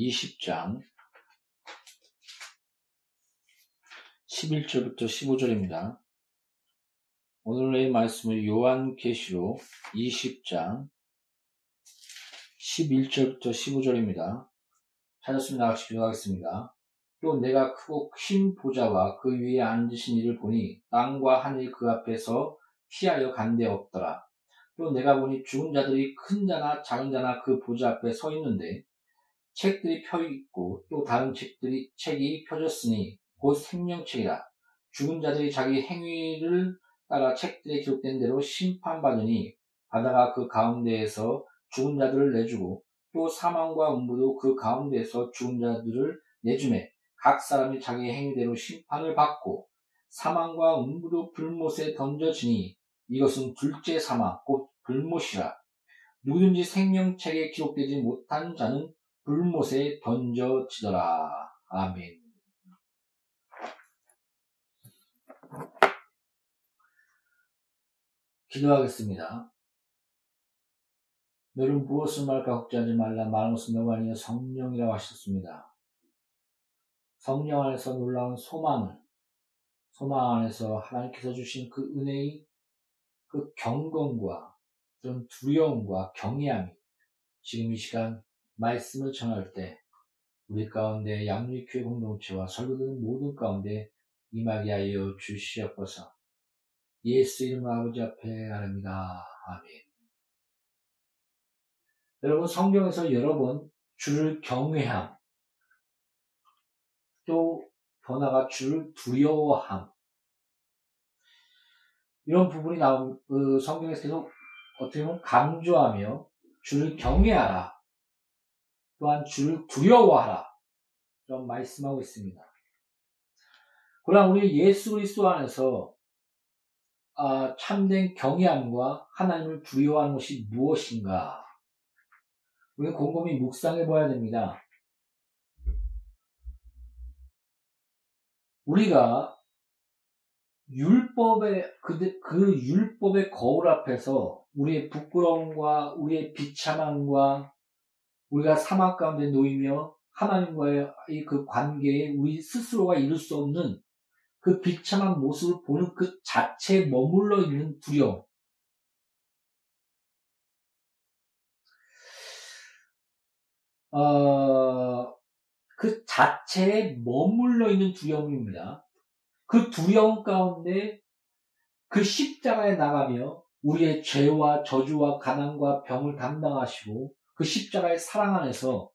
20장 11절부터 15절입니다. 오늘의 말씀은 요한계시록 20장 11절부터 15절입니다. 찾았으면 나같이 기도 하겠습니다. 또 내가 크고 큰 보좌와 그 위에 앉으신 이를 보니 땅과 하늘이 그 앞에서 피하여 간데 없더라. 또 내가 보니 죽은 자들이 큰 자나 작은 자나 그 보좌 앞에 서 있는데 책들이 펴 있고 또 다른 책들이 책이 펴졌으니 곧 생명책이라. 죽은 자들이 자기 행위를 따라 책들에 기록된 대로 심판받으니 바다가 그 가운데에서 죽은 자들을 내주고 또 사망과 음부도 그 가운데에서 죽은 자들을 내주매 각 사람이 자기 행위대로 심판을 받고 사망과 음부도 불못에 던져지니 이것은 둘째 사망 곧 불못이라 누구든지 생명책에 기록되지 못한 자는 불못에 던져지더라 아멘 기도하겠습니다. 너는 무엇을 말까 걱정하지 말라 것은 너가 아니여 성령이라고 하셨습니다. 성령 안에서 놀라운 소망을 소망 안에서 하나님께서 주신 그 은혜의 그 경건과 그런 두려움과 경외함이 지금 이 시간 말씀을 전할 때 우리 가운데 양육교회 공동체와 설교되는 모든 가운데 임하게 하여 주시옵소서. 예수 이름 아버지 앞에 아닙니다. 아멘. 여러분 성경에서 여러 번 주를 경외함, 또 변화가 주를 두려워함. 이런 부분이 나온 그 성경에서 계속 어떻게 보면 강조하며 주를 경외하라. 또한 주를 두려워하라. 이런 말씀하고 있습니다. 그러나 우리 예수 그리스도 안에서 아, 참된 경외함과 하나님을 두려워하는 것이 무엇인가? 우리는 곰곰이 묵상해 봐야 됩니다. 우리가 율법의 그, 그 율법의 거울 앞에서 우리의 부끄러움과 우리의 비참함과 우리가 사막 가운데 놓이며 하나님과의 그 관계에 우리 스스로가 이룰 수 없는 그 비참한 모습을 보는 그 자체에 머물러 있는 두려움. 어, 그 자체에 머물러 있는 두려움입니다. 그 두려움 가운데 그 십자가에 나가며 우리의 죄와 저주와 가난과 병을 담당하시고 그 십자가의 사랑 안에서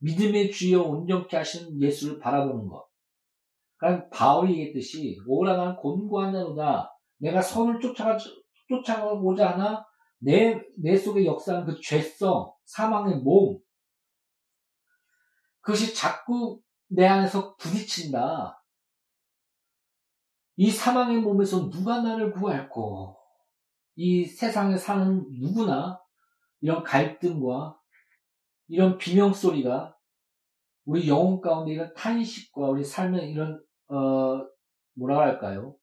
믿음의 주여 온전케 하시는 예수를 바라보는 것. 그러니까 바울이 얘기했듯이 오라 난 곤고한 자로다. 내가 선을 쫓아가, 쫓아가고자 하나 내, 내 속에 역사하는 그 죄성, 사망의 몸, 그것이 자꾸 내 안에서 부딪힌다. 이 사망의 몸에서 누가 나를 구할꼬? 이 세상에 사는 누구나 이런 갈등과 이런 비명 소리가 우리 영혼 가운데 이런 탄식과 우리 삶의 이런, 어, 뭐라 할까요?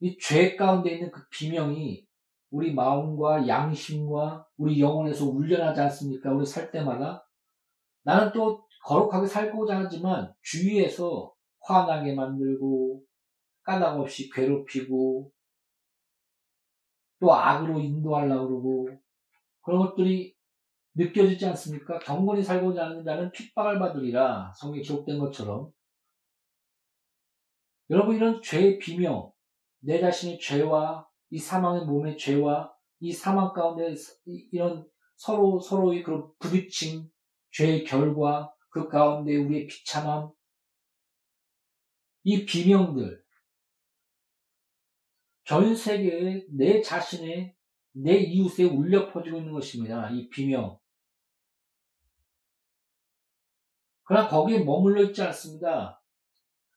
이 죄 가운데 있는 그 비명이 우리 마음과 양심과 우리 영혼에서 울려나지 않습니까? 우리 살 때마다 나는 또 거룩하게 살고자 하지만 주위에서 화나게 만들고 까닭 없이 괴롭히고 또 악으로 인도하려고 그러고 그런 것들이 느껴지지 않습니까? 경건히 살고자 하는 자는 핍박을 받으리라 성경에 기록된 것처럼 여러분 이런 죄의 비명 내 자신의 죄와 이 사망의 몸의 죄와 이 사망 가운데 이런 서로 서로의 그런 부딪힘 죄의 결과, 그 가운데 우리의 비참함, 이 비명들, 전 세계에 내 자신의, 내 이웃에 울려 퍼지고 있는 것입니다. 이 비명. 그러나 거기에 머물러 있지 않습니다.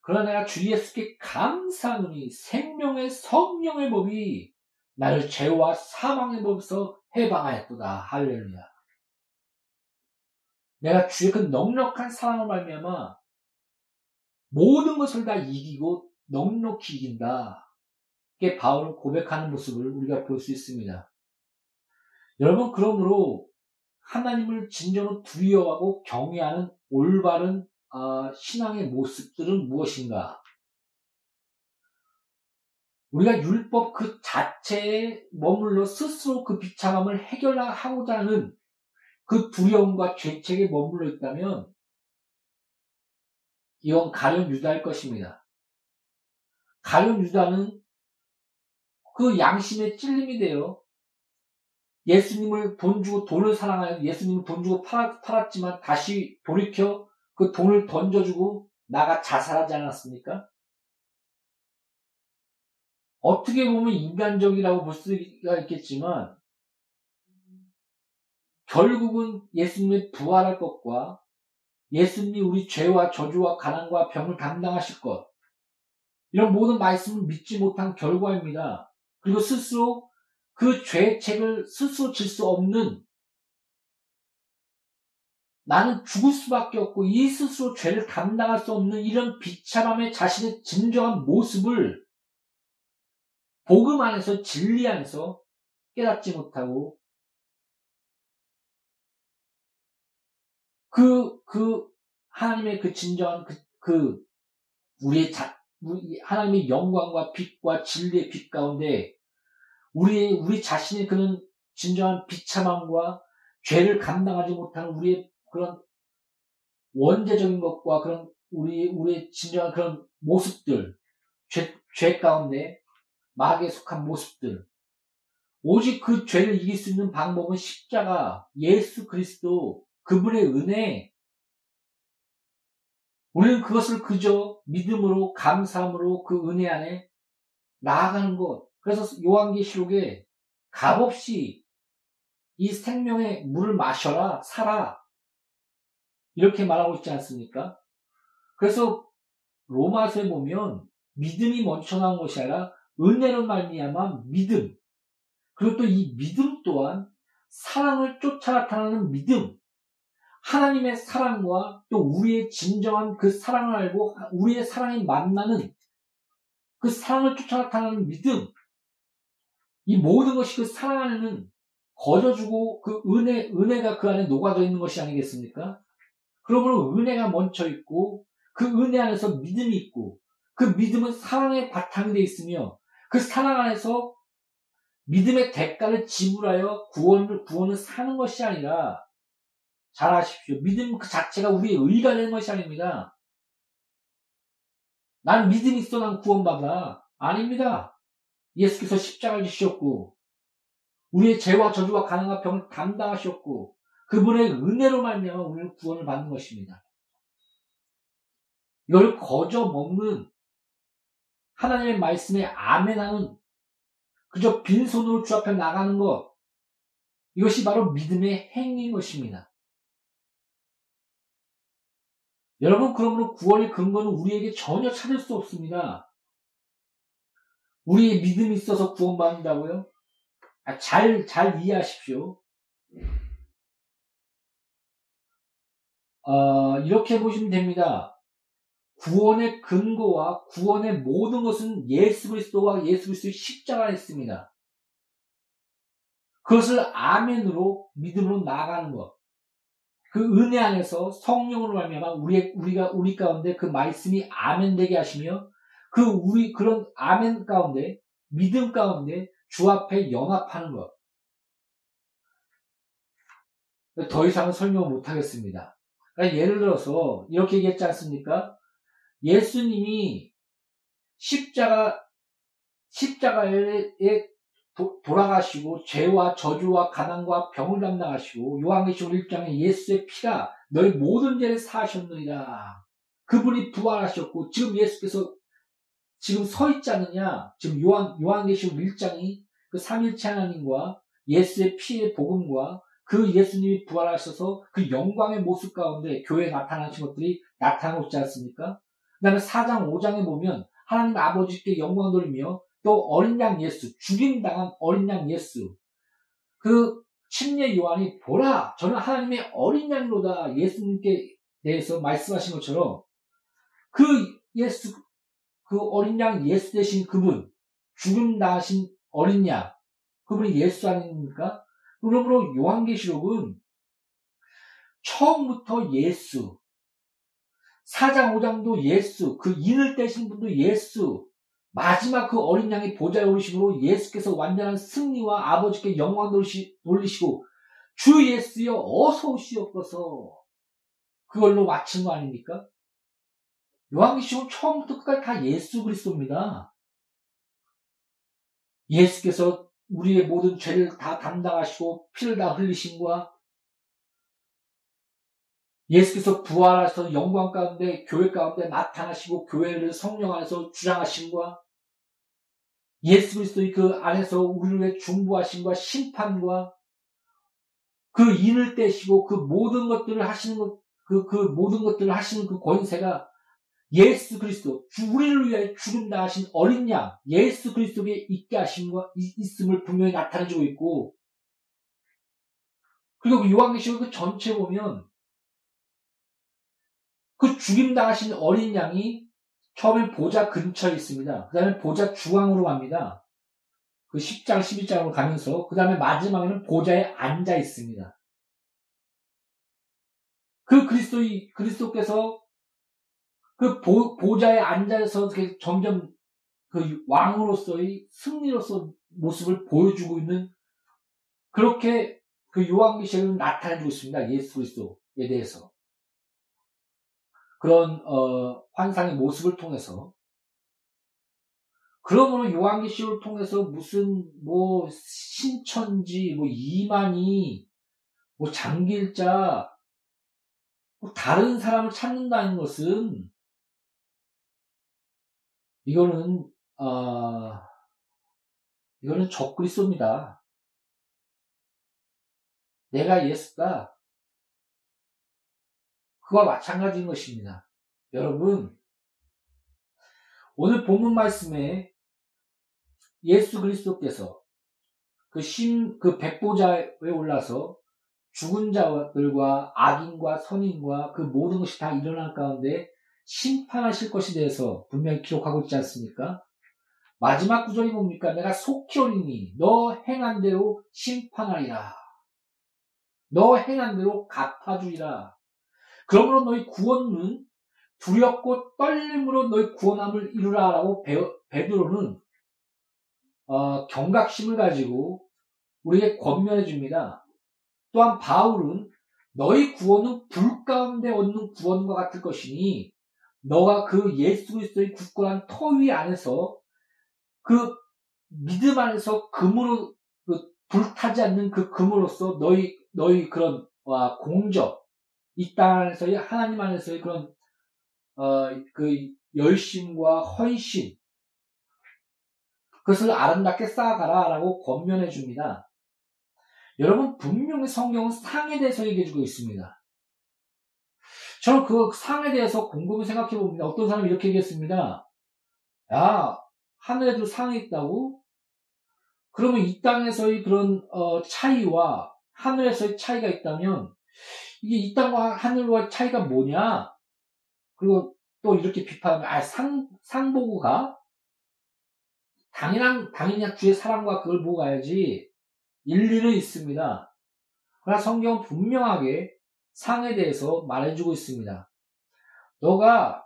그러나 내가 주 예수께 감사하노니 생명의 성령의 법이 나를 죄와 사망의 법에서 해방하였도다. 할렐루야. 내가 주의 그 넉넉한 사랑을 말미암아 모든 것을 다 이기고 넉넉히 이긴다. 게 바울은 고백하는 모습을 우리가 볼 수 있습니다. 여러분 그러므로 하나님을 진정으로 두려워하고 경외하는 올바른 어, 신앙의 모습들은 무엇인가? 우리가 율법 그 자체에 머물러 스스로 그 비참함을 해결하고자 하는 그 두려움과 죄책에 머물러 있다면 이건 가련 유다일 것입니다. 가련 유다는 그 양심의 찔림이 되어 예수님을 돈 주고 돈을 사랑하여 예수님을 돈 주고 팔았, 팔았지만 다시 돌이켜 그 돈을 던져주고 나가 자살하지 않았습니까? 어떻게 보면 인간적이라고 볼 수가 있겠지만 결국은 예수님의 부활할 것과 예수님이 우리 죄와 저주와 가난과 병을 감당하실 것 이런 모든 말씀을 믿지 못한 결과입니다. 그리고 스스로 그 죄책을 스스로 질 수 없는 나는 죽을 수밖에 없고 이 스스로 죄를 감당할 수 없는 이런 비참함의 자신의 진정한 모습을 복음 안에서 진리 안에서 깨닫지 못하고 그, 그, 하나님의 그 진정한 그, 그, 우리의 자, 우리, 하나님의 영광과 빛과 진리의 빛 가운데 우리, 우리 자신의 그런 진정한 비참함과 죄를 감당하지 못하는 우리의 그런 원죄적인 것과 그런 우리, 우리의 진정한 그런 모습들, 죄, 죄 가운데 마귀에 속한 모습들. 오직 그 죄를 이길 수 있는 방법은 십자가, 예수 그리스도, 그분의 은혜. 우리는 그것을 그저 믿음으로, 감사함으로 그 은혜 안에 나아가는 것. 그래서 요한계시록에 값없이 이 생명의 물을 마셔라, 살아. 이렇게 말하고 있지 않습니까? 그래서 로마서에 보면 믿음이 먼저 나온 것이 아니라 은혜로 말미암아 믿음. 그리고 또 이 믿음 또한 사랑을 쫓아 나타나는 믿음. 하나님의 사랑과 또 우리의 진정한 그 사랑을 알고 우리의 사랑이 만나는 그 사랑을 쫓아 나타나는 믿음. 이 모든 것이 그 사랑 안에는 거저주고 그 은혜, 은혜가 그 안에 녹아져 있는 것이 아니겠습니까? 그러므로 은혜가 멈춰 있고 그 은혜 안에서 믿음이 있고 그 믿음은 사랑의 바탕이 되어 있으며 그 사랑 안에서 믿음의 대가를 지불하여 구원을, 구원을 사는 것이 아니라 잘 아십시오. 믿음 그 자체가 우리의 의가 되는 것이 아닙니다. 난 믿음이 있어 난 구원받아. 아닙니다. 예수께서 십자가를 지셨고 우리의 죄와 저주와 가난과 병을 담당하셨고 그분의 은혜로 말미암아 우리는 구원을 받는 것입니다. 이걸 거저 먹는 하나님의 말씀에 아멘하는 그저 빈손으로 주 앞에 나가는 것 이것이 바로 믿음의 행위인 것입니다. 여러분 그러므로 구원의 근거는 우리에게 전혀 찾을 수 없습니다. 우리의 믿음이 있어서 구원받는다고요? 아, 잘, 잘 이해하십시오. 어, 이렇게 보시면 됩니다. 구원의 근거와 구원의 모든 것은 예수 그리스도와 예수 그리스도의 십자가에 있습니다. 그것을 아멘으로 믿음으로 나아가는 것. 그 은혜 안에서 성령으로 말미암아 우리 우리가 우리 가운데 그 말씀이 아멘 되게 하시며 그 우리 그런 아멘 가운데 믿음 가운데 주 앞에 연합하는 것. 더 이상은 설명을 못 하겠습니다. 그러니까 예를 들어서 이렇게 얘기했지 않습니까? 예수님이 십자가, 십자가에 도, 돌아가시고 죄와 저주와 가난과 병을 담당하시고 요한계시록 1장에 예수의 피가 너희 모든 죄를 사하셨느니라. 그분이 부활하셨고 지금 예수께서 지금 서 있지 않느냐? 지금 요한 요한계시록 1장이 그 삼일체 하나님과 예수의 피의 복음과 그 예수님이 부활하셔서 그 영광의 모습 가운데 교회에 나타나신 것들이 나타나고 있지 않습니까? 그 다음에 4장, 5장에 보면 하나님 아버지께 영광 돌리며 또 어린 양 예수, 죽임당한 어린 양 예수. 그 침례 요한이 보라, 저는 하나님의 어린 양로다 예수님께 대해서 말씀하신 것처럼 그 예수, 그 어린 양 예수 대신 그분, 죽음 나신 어린 양, 그분이 예수 아닙니까? 그러므로 요한계시록은 처음부터 예수, 4장, 5장도 예수, 그 인을 떼신 분도 예수, 마지막 그 어린 양의 보좌에 오르심으로 예수께서 완전한 승리와 아버지께 영광 돌리시고 주 예수여 어서 오시옵소서 그걸로 마친 거 아닙니까? 요한계시록 처음부터 끝까지 다 예수 그리스도입니다. 예수께서 우리의 모든 죄를 다 담당하시고 피를 다 흘리신과 예수께서 부활하셔서 영광 가운데 교회 가운데 나타나시고 교회를 성령 안에서 주장하신과 예수 그리스도의 그 안에서 우리를 위해 중보하신과 심판과 그 인을 떼시고 그 모든 것들을 하시는 것, 그, 그 모든 것들을 하시는 그 권세가 예수 그리스도, 우리를 위해 죽음 다하신 어린 양, 예수 그리스도에 있게 하심과 있음을 분명히 나타내주고 있고, 그리고 그 요한계시록 그 전체 보면, 그 죽임 당하신 어린 양이 처음에 보좌 근처에 있습니다. 그 다음에 보좌 중앙으로 갑니다. 그 10장, 11장으로 가면서, 그 다음에 마지막에는 보좌에 앉아 있습니다. 그 그리스도의, 그리스도께서 그 보, 보좌에 앉아서 점점 그 왕으로서의 승리로서 모습을 보여주고 있는 그렇게 그 요한계시록은 나타내주고 있습니다. 예수 그리스도에 대해서. 그런 어, 환상의 모습을 통해서 그러므로 요한계시록을 통해서 무슨 뭐 신천지 뭐 이만희 뭐 장길자 뭐 다른 사람을 찾는다는 것은 이거는 어, 이거는 적그리스도입니다. 내가 예수다. 그와 마찬가지인 것입니다. 여러분, 오늘 본문 말씀에 예수 그리스도께서 그 심, 그 백보자에 올라서 죽은 자들과 악인과 선인과 그 모든 것이 다 일어날 가운데 심판하실 것에 대해서 분명히 기록하고 있지 않습니까? 마지막 구절이 뭡니까? 내가 속히 오리니 너 행한 대로 심판하리라. 너 행한 대로 갚아주리라. 그러므로 너희 구원은 두렵고 떨림으로 너희 구원함을 이루라라고 베드로는 어, 경각심을 가지고 우리에게 권면해 줍니다. 또한 바울은 너희 구원은 불 가운데 얻는 구원과 같을 것이니 너가 그 예수 그리스도의 굳건한 터위 안에서 그 믿음 안에서 금으로 그 불타지 않는 그 금으로서 너희 너희 그런 와 공적 이 땅 안에서의 하나님 안에서의 그런 어, 그 열심과 헌신 그것을 아름답게 쌓아가라라고 권면해 줍니다. 여러분 분명히 성경은 상에 대해서 얘기해 주고 있습니다. 저는 그 상에 대해서 곰곰이 생각해 봅니다. 어떤 사람이 이렇게 얘기했습니다. 야, 하늘에도 상이 있다고? 그러면 이 땅에서의 그런 어, 차이와 하늘에서의 차이가 있다면 이게 이 땅과 하늘과 차이가 뭐냐? 그리고 또 이렇게 비판하면 아, 상, 상 보고 가? 당연한, 당연히 주의 사랑과 그걸 보고 가야지. 일리는 있습니다. 그러나 성경은 분명하게 상에 대해서 말해주고 있습니다. 너가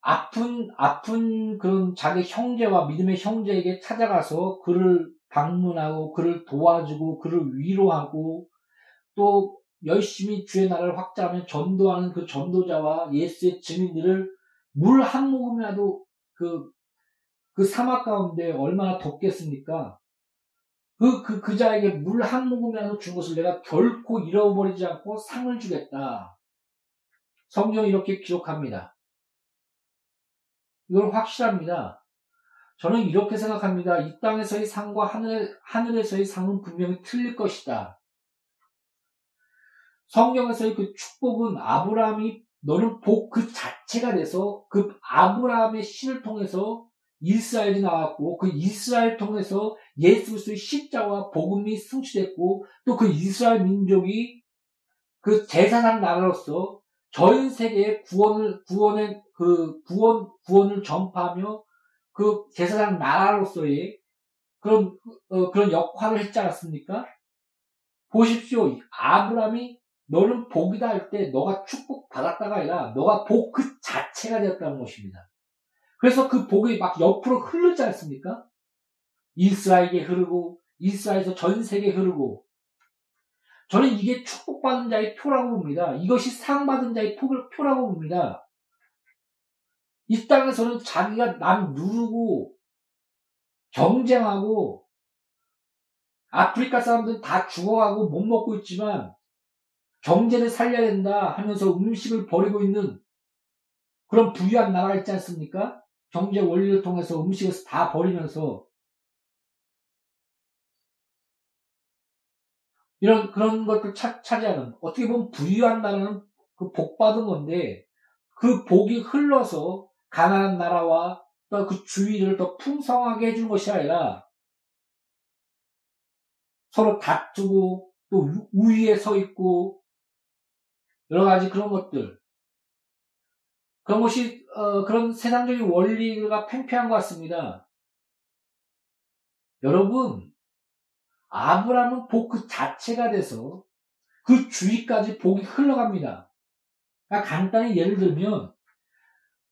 아픈, 아픈 그런 자기 형제와 믿음의 형제에게 찾아가서 그를 방문하고 그를 도와주고 그를 위로하고 또 열심히 주의 나라를 확장하면 전도하는 그 전도자와 예수의 증인들을 물 한 모금이라도 그, 그 사막 가운데 얼마나 덥겠습니까? 그, 그, 그 자에게 물 한 모금이라도 준 것을 내가 결코 잃어버리지 않고 상을 주겠다. 성경이 이렇게 기록합니다. 이건 확실합니다. 저는 이렇게 생각합니다. 이 땅에서의 상과 하늘, 하늘에서의 상은 분명히 틀릴 것이다. 성경에서의 그 축복은 아브라함이 너는 복 그 자체가 돼서 그 아브라함의 신을 통해서 이스라엘이 나왔고 그 이스라엘 통해서 예수 그리스도의 십자와 복음이 성취됐고 또 그 이스라엘 민족이 그 제사장 나라로서 전 세계에 구원을 구원의 그 구원 구원을 전파하며 그 제사장 나라로서의 그런 어, 그런 역할을 했지 않았습니까? 보십시오. 아브라함이 너는 복이다 할 때 너가 축복 받았다가 아니라 너가 복 그 자체가 되었다는 것입니다. 그래서 그 복이 막 옆으로 흐르지 않습니까? 이스라엘에 흐르고 이스라엘에서 전 세계에 흐르고 저는 이게 축복받은 자의 표라고 봅니다. 이것이 상받은 자의 표라고 봅니다. 이 땅에서는 자기가 남 누르고 경쟁하고 아프리카 사람들은 다 죽어가고 못 먹고 있지만 경제를 살려야 된다 하면서 음식을 버리고 있는 그런 부유한 나라가 있지 않습니까? 경제 원리를 통해서 음식을 다 버리면서 이런 그런 것들 차, 차지하는 어떻게 보면 부유한 나라는 그 복 받은 건데 그 복이 흘러서 가난한 나라와 또 그 주위를 더 풍성하게 해준 것이 아니라 서로 다투고 또 우위에 서 있고 여러 가지 그런 것들 그런 것이 어, 그런 세상적인 원리가 팽팽한 것 같습니다. 여러분 아브라함은 복 그 자체가 돼서 그 주위까지 복이 흘러갑니다. 그러니까 간단히 예를 들면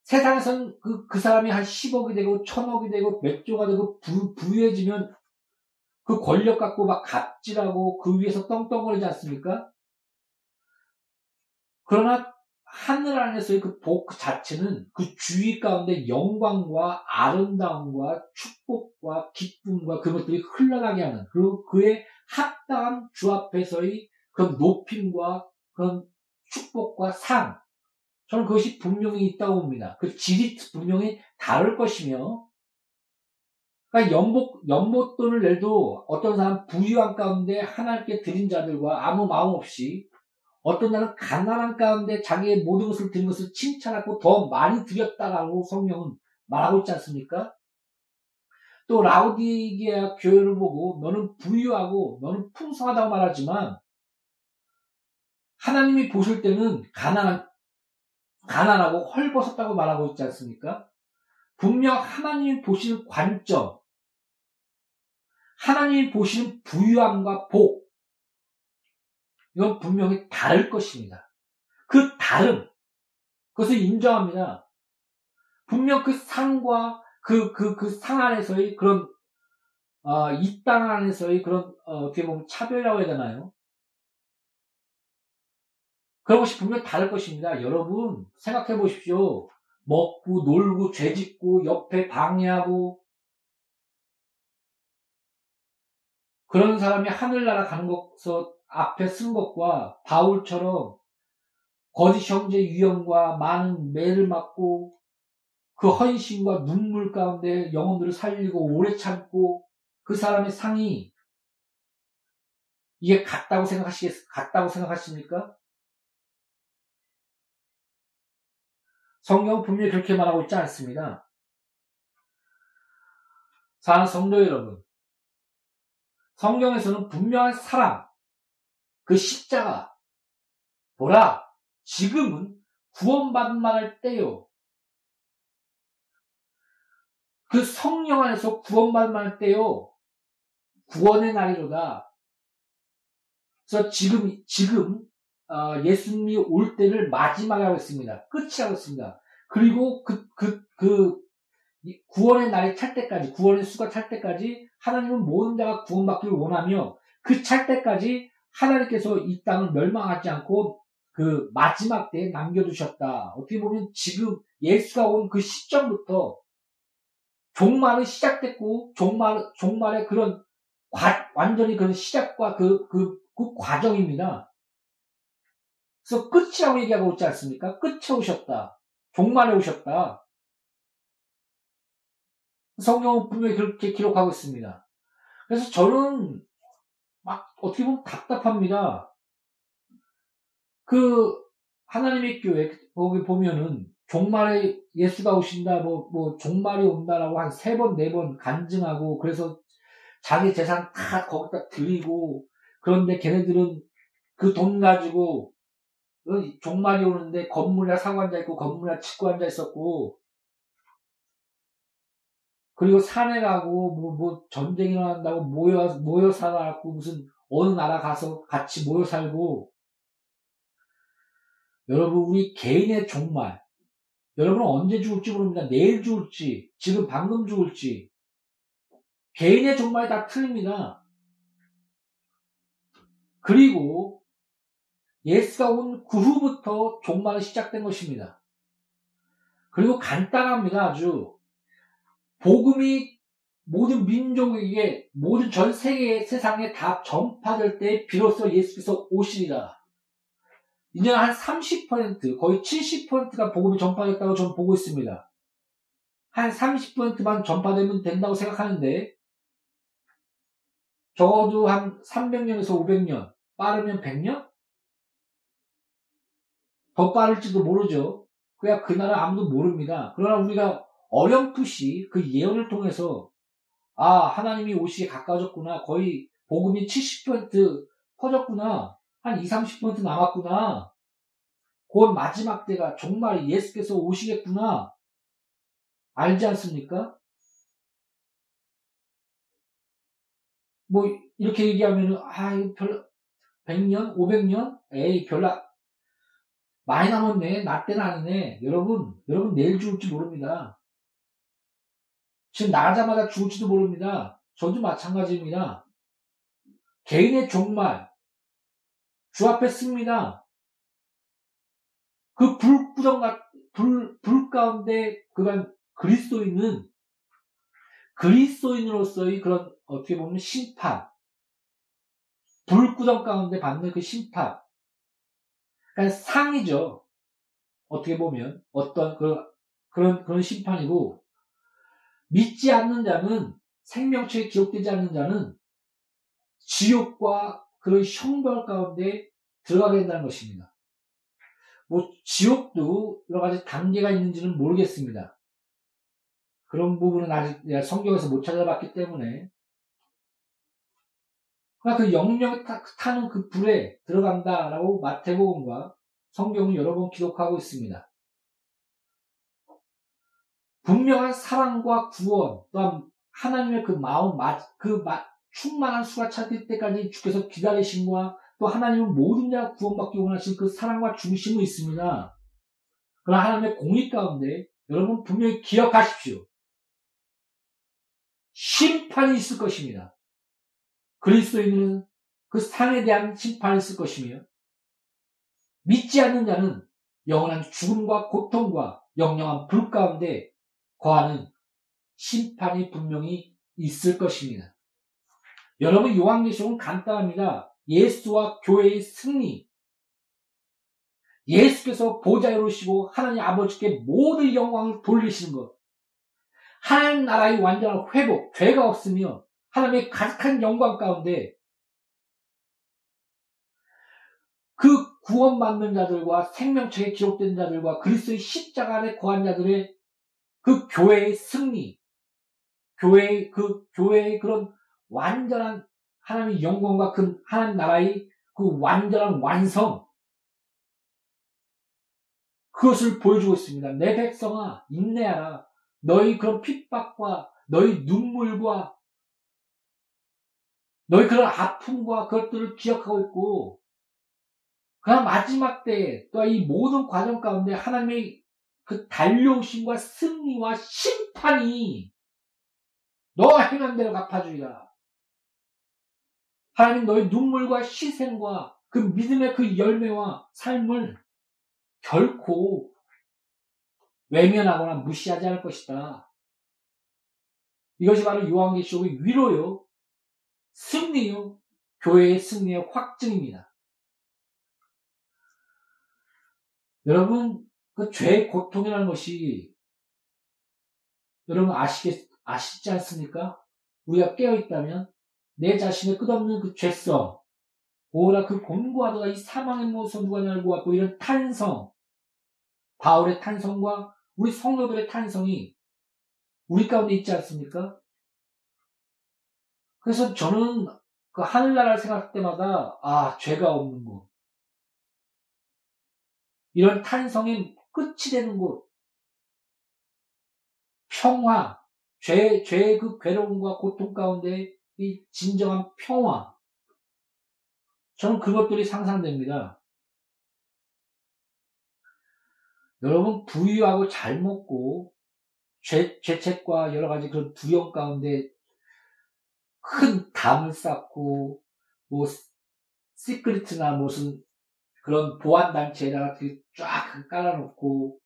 세상에선 그, 그 사람이 한 10억이 되고 1000억이 되고 몇 조가 되고 부, 부유해지면 그 권력 갖고 막 갑질하고 그 위에서 떵떵거리지 않습니까? 그러나 하늘 안에서의 그 복 자체는 그 주위 가운데 영광과 아름다움과 축복과 기쁨과 그것들이 흘러가게 하는 그리고 그의 합당한 주 앞에서의 그런 높임과 그런 축복과 상 저는 그것이 분명히 있다고 봅니다. 그 질이 분명히 다를 것이며 그러니까 연복, 연못돈을 내도 어떤 사람 부유한 가운데 하나님께 드린 자들과 아무 마음 없이 어떤 날은 가난한 가운데 자기의 모든 것을 드린 것을 칭찬하고 더 많이 드렸다라고 성령은 말하고 있지 않습니까? 또 라우디게아 교회를 보고 너는 부유하고 너는 풍성하다고 말하지만 하나님이 보실 때는 가난한 가난하고 헐벗었다고 말하고 있지 않습니까? 분명 하나님이 보시는 관점, 하나님이 보시는 부유함과 복, 이건 분명히 다를 것입니다. 그 다름, 그것을 인정합니다. 분명 그 상과 그, 그, 그 상 안에서의 그런, 어, 이땅 안에서의 그런, 어, 어떻게 보면 차별이라고 해야 되나요? 그런 것이 분명히 다를 것입니다. 여러분, 생각해 보십시오. 먹고, 놀고, 죄 짓고, 옆에 방해하고, 그런 사람이 하늘나라 가는 것서 앞에 쓴 것과 바울처럼 거짓 형제 유형과 많은 매를 맞고 그 헌신과 눈물 가운데 영혼들을 살리고 오래 참고 그 사람의 상이 이게 같다고 생각하시겠, 같다고 생각하십니까? 성경은 분명히 그렇게 말하고 있지 않습니다. 사랑 성도 여러분, 성경에서는 분명한 사랑, 그 십자가 보라 지금은 구원받은 만할 때요. 그 성령 안에서 구원받은 만할 때요. 구원의 날이로다. 그래서 지금 지금 어, 예수님이 올 때를 마지막에 하고 있습니다. 끝이 하고 있습니다. 그리고 그, 그, 그, 구원의 날이 찰 때까지, 구원의 수가 찰 때까지 하나님은 모든 자가 구원받기를 원하며 그 찰 때까지 하나님께서 이 땅을 멸망하지 않고 그 마지막 때에 남겨두셨다. 어떻게 보면 지금 예수가 온 그 시점부터 종말은 시작됐고 종말 종말의 그런 과, 완전히 그런 시작과 그, 그, 그 과정입니다. 그래서 끝이라고 얘기하고 있지 않습니까? 끝에 오셨다. 종말에 오셨다. 성경은 분명히 그렇게 기록하고 있습니다. 그래서 저는 막 어떻게 보면 답답합니다. 그 하나님의 교회 거기 보면은 종말에 예수가 오신다 뭐 뭐 종말이 온다라고 한 세 번 네 번 간증하고 그래서 자기 재산 다 거기다 드리고 그런데 걔네들은 그 돈 가지고 어, 종말이 오는데 사고 앉아 있고 치고 앉아 있었고 그리고 산에 가고 뭐, 뭐 전쟁이 일어난다고 모여 모여 살아갖고 무슨 어느 나라 가서 같이 모여 살고 여러분 우리 개인의 종말 여러분은 언제 죽을지 모릅니다. 내일 죽을지 지금 방금 죽을지 개인의 종말이 다 틀립니다. 그리고 예수가 온 그 후부터 종말이 시작된 것입니다. 그리고 간단합니다. 아주 복음이 모든 민족에게 모든 전 세계 세상에 다 전파될 때 비로소 예수께서 오시리라. 이제 한 30% 거의 70%가 복음이 전파됐다고 저는 보고 있습니다. 한 30%만 전파되면 된다고 생각하는데 적어도 한 300년에서 500년 빠르면 100년? 더 빠를지도 모르죠. 그야 그 나라 아무도 모릅니다. 그러나 우리가 어렴풋이 그 예언을 통해서 아 하나님이 오시기에 가까워졌구나. 거의 복음이 70% 퍼졌구나. 한 20, 30% 남았구나. 곧 마지막 때가 정말 예수께서 오시겠구나. 알지 않습니까? 뭐 이렇게 얘기하면은 아 이거 별 100년, 500년? 에이 별로 많이 남았네. 나 때는 아니네. 여러분, 여러분 내일 죽을지 모릅니다. 지금 나가자마자 죽을지도 모릅니다. 저도 마찬가지입니다. 개인의 종말, 주 앞에 씁니다. 그 불구덩, 불, 불 가운데 그런 그리스도인은 그리스도인으로서의 그런 어떻게 보면 심판, 불구덩 가운데 받는 그 심판, 그러니까 상이죠. 어떻게 보면 어떤 그, 그런 그런 심판이고 믿지 않는 자는 생명체에 기록되지 않는 자는 지옥과 그런 형벌 가운데 들어가게 된다는 것입니다. 뭐 지옥도 여러 가지 단계가 있는지는 모르겠습니다. 그런 부분은 아직 성경에서 못 찾아봤기 때문에 그 영역에 타는 그 불에 들어간다라고 마태복음과 성경은 여러 번 기록하고 있습니다. 분명한 사랑과 구원, 또한 하나님의 그 마음, 그 충만한 수가 찾을 때까지 주께서 기다리신 것과 또 하나님은 모든 자가 구원받기 원하신 그 사랑과 중심이 있습니다. 그러나 하나님의 공의 가운데 여러분 분명히 기억하십시오. 심판이 있을 것입니다. 그리스도인은 그 상에 대한 심판을 쓸 것이며 믿지 않는 자는 영원한 죽음과 고통과 영영한 불 가운데 거하는 심판이 분명히 있을 것입니다. 여러분 요한계시록은 간단합니다. 예수와 교회의 승리. 예수께서 보좌에 오르시고 하나님 아버지께 모든 영광을 돌리시는 것. 하나님 나라의 완전한 회복, 죄가 없으며 하나님의 가득한 영광 가운데 그 구원받는 자들과 생명책에 기록된 자들과 그리스도의 십자가 안에 거한 자들의 그 교회의 승리, 교회의 그 교회의 그런 완전한 하나님의 영광과 그 하나님 나라의 그 완전한 완성 그것을 보여주고 있습니다. 내 백성아 인내하라. 너희 그런 핍박과 너희 눈물과 너희 그런 아픔과 그것들을 기억하고 있고, 그러나 마지막 때에 또 이 모든 과정 가운데 하나님의 그 달려오심과 승리와 심판이 너가 행한 대로 갚아주리라. 하나님 너희 눈물과 희생과 그 믿음의 그 열매와 삶을 결코 외면하거나 무시하지 않을 것이다. 이것이 바로 요한계시록의 위로요. 승리요, 교회의 승리의 확증입니다. 여러분, 그 죄의 고통이라는 것이 여러분 아시겠, 아시지 않습니까? 우리가 깨어있다면 내 자신의 끝없는 그 죄성, 오라 그 곤고하다가 이 사망의 모습 누가 날고 왔고 이런 탄성, 바울의 탄성과 우리 성도들의 탄성이 우리 가운데 있지 않습니까? 그래서 저는 그 하늘나라를 생각할 때마다 아 죄가 없는 곳 이런 탄성의 끝이 되는 곳 평화 죄, 죄의 그 괴로움과 고통 가운데 이 진정한 평화. 저는 그것들이 상상됩니다. 여러분, 부유하고 잘 먹고, 죄, 죄책과 여러 가지 그런 두려움 가운데 큰 담을 쌓고, 뭐, 시크리트나 무슨 그런 보안단체에다가 쫙 깔아놓고,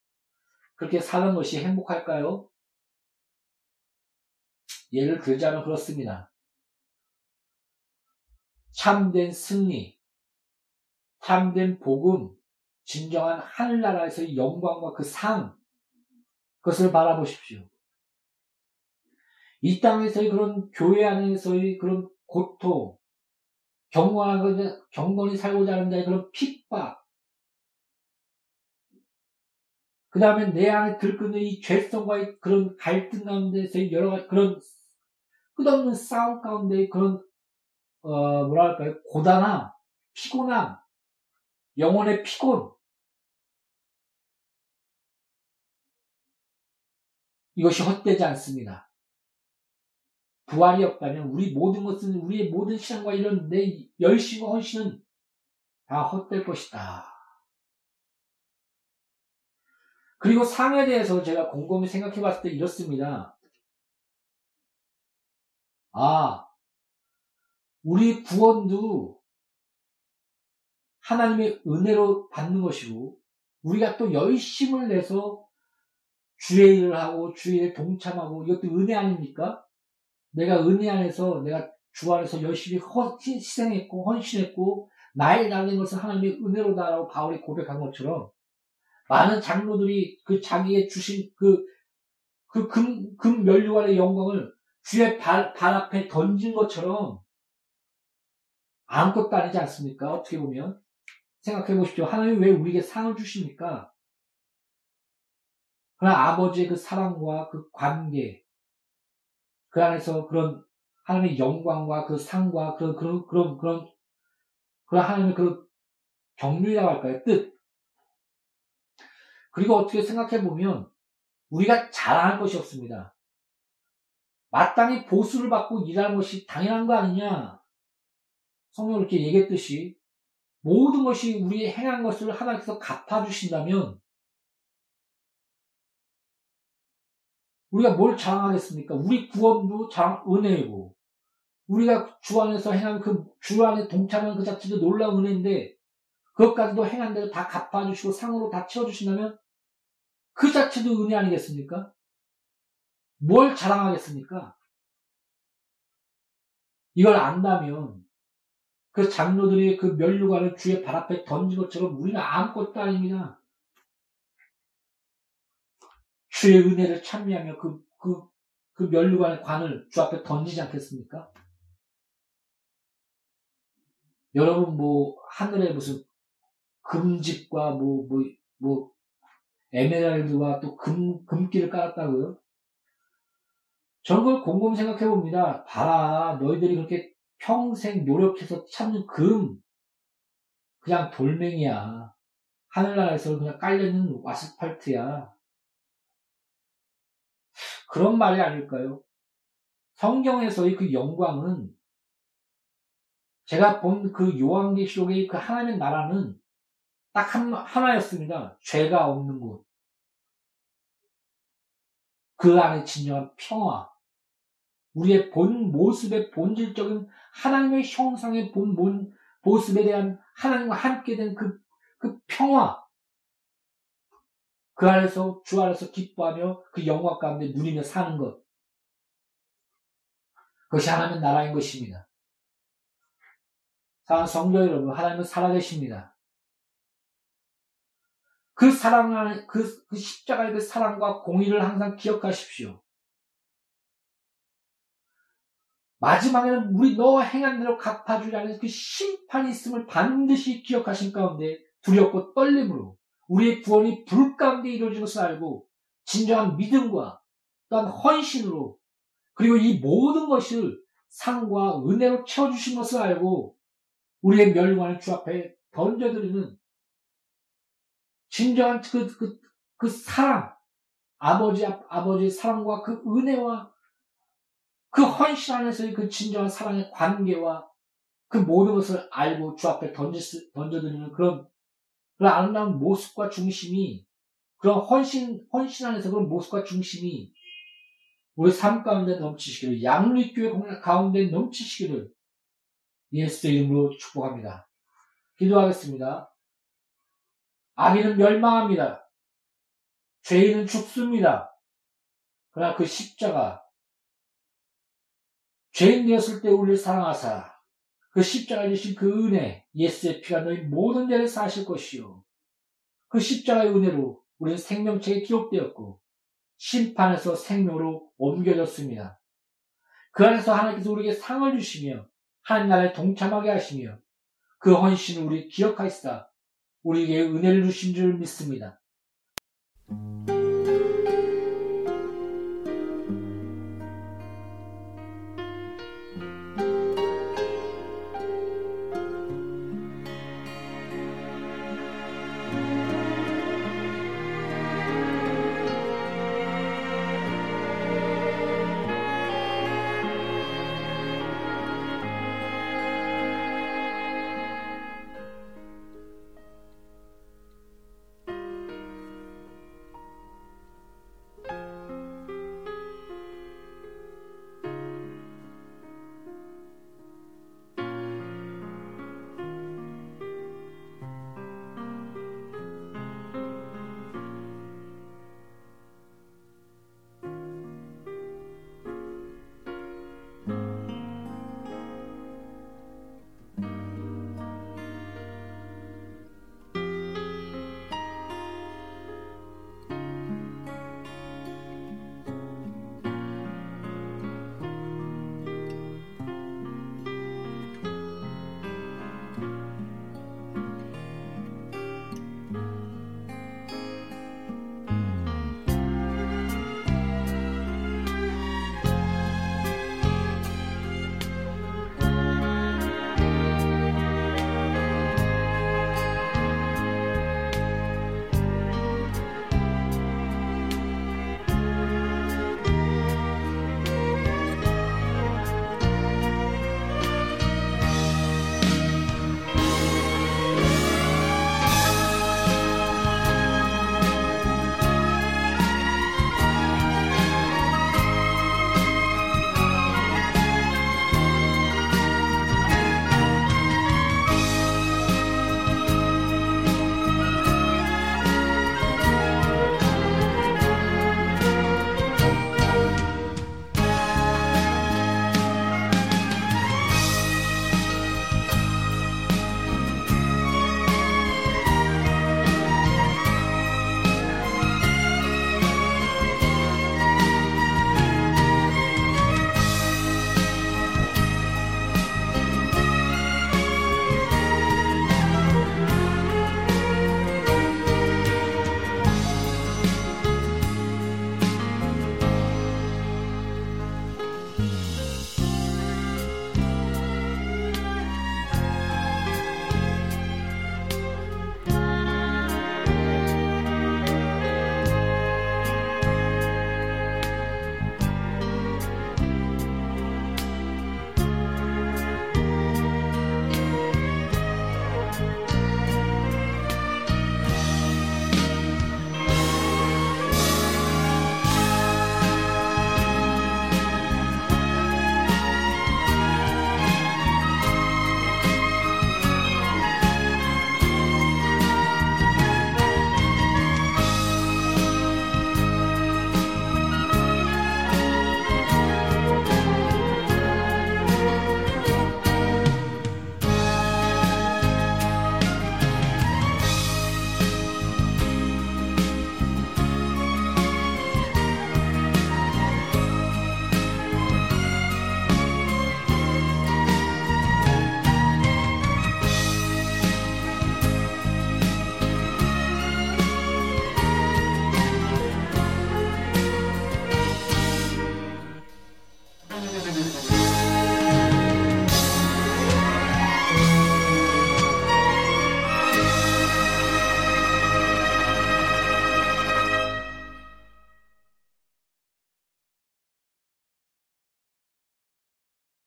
그렇게 사는 것이 행복할까요? 예를 들자면 그렇습니다. 참된 승리, 참된 복음, 진정한 하늘나라에서의 영광과 그 상, 그것을 바라보십시오. 이 땅에서의 그런 교회 안에서의 그런 고통, 경건하고, 경건히 살고자 하는 자의 그런 핍박, 그 다음에 내 안에 들끓는 이 죄성과의 그런 갈등 가운데서의 여러 가지 그런 끝없는 싸움 가운데 그런 어 뭐랄까요? 고단함, 피곤함, 영혼의 피곤. 이것이 헛되지 않습니다. 부활이 없다면 우리 모든 것은 우리의 모든 시간과 이런 내 열심과 헌신은 다 헛될 것이다. 그리고 상에 대해서 제가 곰곰이 생각해 봤을 때 이렇습니다. 아, 우리 구원도 하나님의 은혜로 받는 것이고, 우리가 또 열심을 내서 주의 일을 하고, 주의 일에 동참하고, 이것도 은혜 아닙니까? 내가 은혜 안에서, 내가 주 안에서 열심히 희생했고, 헌신했고, 나의 달린 것은 하나님의 은혜로다라고 바울이 고백한 것처럼, 많은 장로들이 그 자기의 주신 그, 그 금, 금 면류관의 영광을 주의 발, 발 앞에 던진 것처럼 아무것도 아니지 않습니까? 어떻게 보면. 생각해 보십시오. 하나님이 왜 우리에게 상을 주십니까? 그러나 아버지의 그 사랑과 그 관계, 그 안에서 그런 하나님의 영광과 그 상과 그런, 그런, 그런, 그런, 그런 하나님의 그 경륜이라고 할까요? 뜻. 그리고 어떻게 생각해 보면 우리가 자랑할 것이 없습니다. 마땅히 보수를 받고 일하는 것이 당연한 거 아니냐? 성경 이렇게 얘기했듯이 모든 것이 우리의 행한 것을 하나님께서 갚아주신다면 우리가 뭘 자랑하겠습니까? 우리 구원도 자랑, 은혜이고 우리가 주 안에서 행한 그 주 안에 동참하는 그 자체도 놀라운 은혜인데 그것까지도 행한 대로 다 갚아주시고 상으로 다 채워주신다면 그 자체도 은혜 아니겠습니까? 뭘 자랑하겠습니까? 이걸 안다면 그 장로들이 그 멸류관을 주의 발 앞에 던진 것처럼 우리는 아무것도 아닙니다. 주의 은혜를 찬미하며 그, 그, 그 멸류관의 관을 주 앞에 던지지 않겠습니까? 여러분 뭐 하늘에 무슨 금집과 뭐 뭐, 뭐, 에메랄드와 또 금, 금기를 깔았다고요? 저는 그걸 곰곰이 생각해 봅니다. 봐라, 너희들이 그렇게 평생 노력해서 찾는 금, 그냥 돌멩이야. 하늘나라에서 그냥 깔려있는 아스팔트야. 그런 말이 아닐까요? 성경에서의 그 영광은 제가 본 그 요한계시록의 그 하나님의 나라는 딱 한, 하나였습니다. 죄가 없는 곳. 그 안에 진정한 평화. 우리의 본 모습의 본질적인 하나님의 형상의 본, 본 모습에 대한 하나님과 함께 된 그, 그 평화. 그 안에서, 주 안에서 기뻐하며 그 영광 가운데 누리며 사는 것. 그것이 하나님의 나라인 것입니다. 사랑하는 성도 여러분, 하나님은 살아계십니다. 그 사랑, 그, 그 십자가의 그 사랑과 공의를 항상 기억하십시오. 마지막에는 우리 너 행한 대로 갚아주려는 그 심판이 있음을 반드시 기억하신 가운데 두렵고 떨림으로 우리의 구원이 불 가운데 이루어진 것을 알고 진정한 믿음과 또한 헌신으로 그리고 이 모든 것을 상과 은혜로 채워주신 것을 알고 우리의 멸관을 주 앞에 던져드리는 진정한 그, 그, 그 사랑, 아버지, 아버지의 사랑과 그 은혜와 그 헌신 안에서의 그 진정한 사랑의 관계와 그 모든 것을 알고 주 앞에 던져, 던져드리는 그런, 그런 아름다운 모습과 중심이, 그런 헌신, 헌신 안에서 그런 모습과 중심이 우리 삶 가운데 넘치시기를, 양리교회 가운데 넘치시기를 예수의 이름으로 축복합니다. 기도하겠습니다. 악인은 멸망합니다. 죄인은 죽습니다. 그러나 그 십자가, 죄인 되었을 때 우리를 사랑하사, 그 십자가에 주신 그 은혜, 예수의 피가 너희 모든 죄를 사실 것이요. 그 십자가의 은혜로 우리는 생명책에 기록되었고, 심판에서 생명으로 옮겨졌습니다. 그 안에서 하나님께서 우리에게 상을 주시며, 하나님 나라에 동참하게 하시며, 그 헌신을 우리 기억하시다. 우리에게 은혜를 주신 줄 믿습니다.